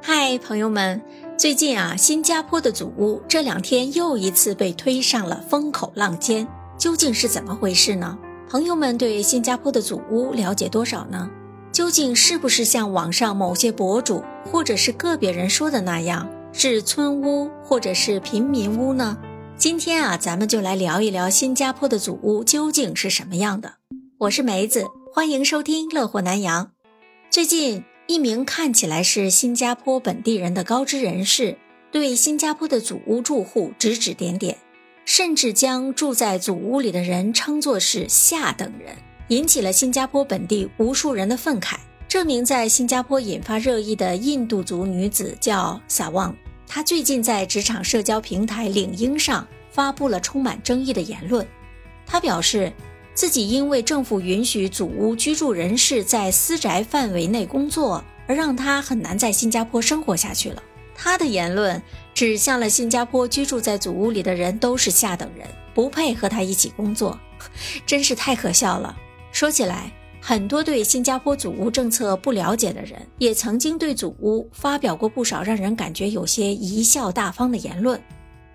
嗨，朋友们！最近啊，新加坡的祖屋这两天又一次被推上了风口浪尖，究竟是怎么回事呢？朋友们对新加坡的祖屋了解多少呢？究竟是不是像网上某些博主或者是个别人说的那样，是村屋或者是平民屋呢？今天啊，咱们就来聊一聊新加坡的祖屋究竟是什么样的。我是梅子，欢迎收听乐活南洋。最近。一名看起来是新加坡本地人的高知人士，对新加坡的祖屋住户指指点点，甚至将住在祖屋里的人称作是下等人，引起了新加坡本地无数人的愤慨。这名在新加坡引发热议的印度族女子叫萨旺，她最近在职场社交平台领英上发布了充满争议的言论。她表示。自己因为政府允许祖屋居住人士在私宅范围内工作，而让他很难在新加坡生活下去了。他的言论指向了新加坡居住在祖屋里的人都是下等人，不配和他一起工作，真是太可笑了。说起来，很多对新加坡祖屋政策不了解的人，也曾经对祖屋发表过不少让人感觉有些贻笑大方的言论，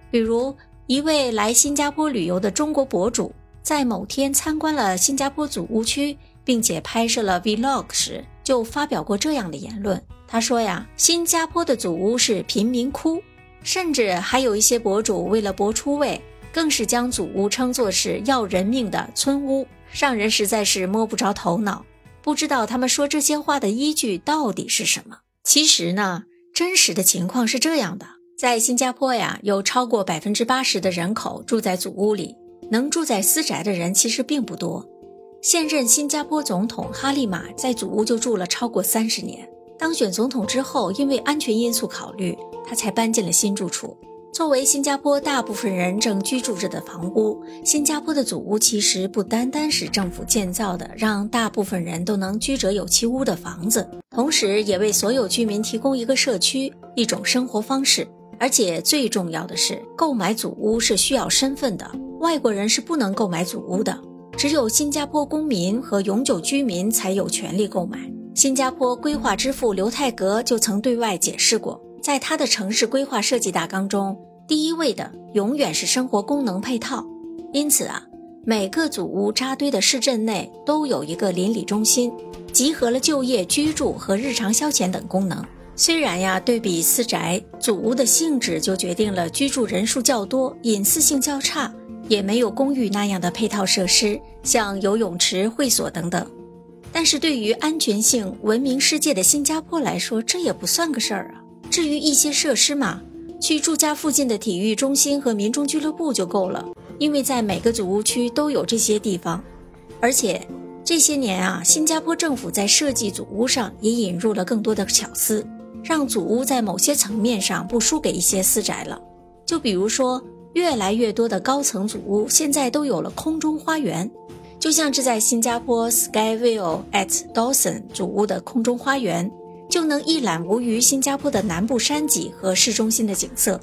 比如一位来新加坡旅游的中国博主。在某天参观了新加坡祖屋区，并且拍摄了 vlog 时，就发表过这样的言论。他说呀，新加坡的祖屋是贫民窟，甚至还有一些博主为了博出位，更是将祖屋称作是要人命的村屋，让人实在是摸不着头脑，不知道他们说这些话的依据到底是什么。其实呢，真实的情况是这样的，在新加坡呀，有超过百分之八十的人口住在祖屋里。能住在私宅的人其实并不多。现任新加坡总统哈利玛在祖屋就住了超过三十年。当选总统之后，因为安全因素考虑，他才搬进了新住处。作为新加坡大部分人正居住着的房屋，新加坡的祖屋其实不单单是政府建造的，让大部分人都能居者有其屋的房子，同时也为所有居民提供一个社区、一种生活方式。而且最重要的是，购买祖屋是需要身份的。外国人是不能购买祖屋的，只有新加坡公民和永久居民才有权利购买。新加坡规划之父刘泰格就曾对外解释过，在他的城市规划设计大纲中，第一位的永远是生活功能配套。因此啊，每个祖屋扎堆的市镇内都有一个邻里中心，集合了就业、居住和日常消遣等功能。虽然呀，对比私宅，祖屋的性质就决定了居住人数较多，隐私性较差。也没有公寓那样的配套设施，像游泳池、会所等等。但是对于安全性闻名世界的新加坡来说，这也不算个事儿啊。至于一些设施嘛，去住家附近的体育中心和民众俱乐部就够了，因为在每个祖屋区都有这些地方。而且这些年啊，新加坡政府在设计祖屋上也引入了更多的巧思，让祖屋在某些层面上不输给一些私宅了。就比如说。越来越多的高层祖屋现在都有了空中花园，就像是在新加坡 Skyville at Dawson 祖屋的空中花园，就能一览无余新加坡的南部山脊和市中心的景色，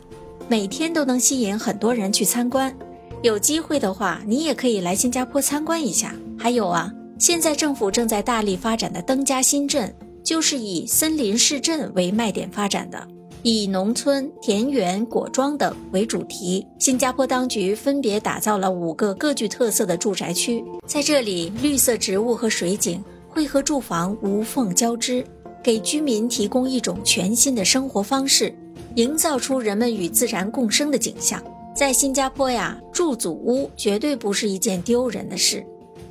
每天都能吸引很多人去参观。有机会的话，你也可以来新加坡参观一下。还有啊，现在政府正在大力发展的登嘉新镇，就是以森林市镇为卖点发展的。以农村、田园、果庄等为主题，新加坡当局分别打造了五个各具特色的住宅区，在这里，绿色植物和水景会和住房无缝交织，给居民提供一种全新的生活方式，营造出人们与自然共生的景象。在新加坡呀，住祖屋绝对不是一件丢人的事。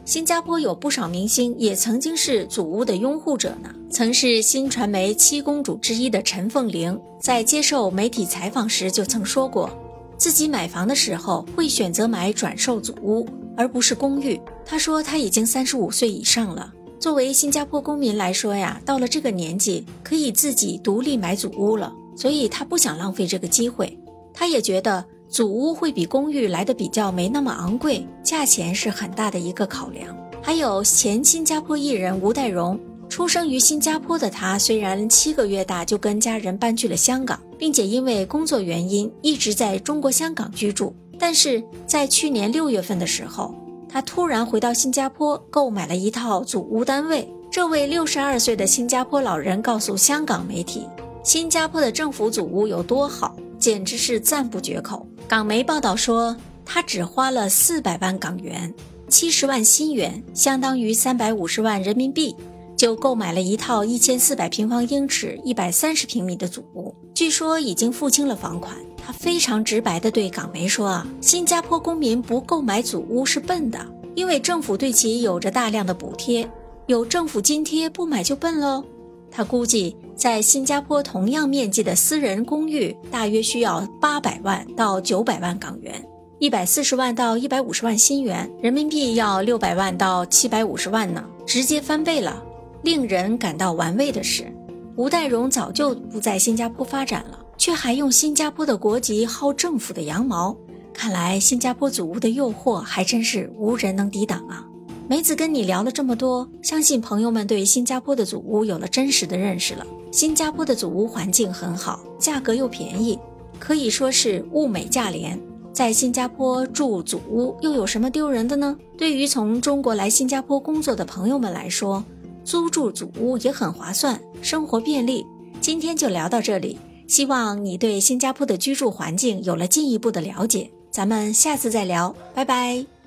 新加坡有不少明星也曾经是祖屋的拥护者呢。曾是新传媒七公主之一的陈凤玲，在接受媒体采访时就曾说过，自己买房的时候会选择买转售祖屋，而不是公寓。她说，她已经三十五岁以上了，作为新加坡公民来说呀，到了这个年纪可以自己独立买祖屋了，所以她不想浪费这个机会。她也觉得。祖屋会比公寓来的比较没那么昂贵，价钱是很大的一个考量。还有前新加坡艺人吴岱融，出生于新加坡的他，虽然七个月大就跟家人搬去了香港，并且因为工作原因一直在中国香港居住，但是在去年六月份的时候，他突然回到新加坡，购买了一套祖屋单位。这位六十二岁的新加坡老人告诉香港媒体，新加坡的政府祖屋有多好，简直是赞不绝口。港媒报道说，他只花了四百万港元，七十万新元，相当于三百五十万人民币，就购买了一套一千四百平方英尺、一百三十平米的祖屋。据说已经付清了房款。他非常直白地对港媒说：“啊，新加坡公民不购买祖屋是笨的，因为政府对其有着大量的补贴，有政府津贴，不买就笨喽。”他估计，在新加坡同样面积的私人公寓，大约需要八百万到九百万港元，一百四十万到一百五十万新元，人民币要六百万到七百五十万呢，直接翻倍了。令人感到玩味的是，吴岱融早就不在新加坡发展了。却还用新加坡的国籍薅政府的羊毛，看来新加坡祖屋的诱惑还真是无人能抵挡啊！梅子跟你聊了这么多，相信朋友们对新加坡的祖屋有了真实的认识了。新加坡的祖屋环境很好，价格又便宜，可以说是物美价廉。在新加坡住祖屋又有什么丢人的呢？对于从中国来新加坡工作的朋友们来说，租住祖屋也很划算，生活便利。今天就聊到这里。希望你对新加坡的居住环境有了进一步的了解，咱们下次再聊，拜拜。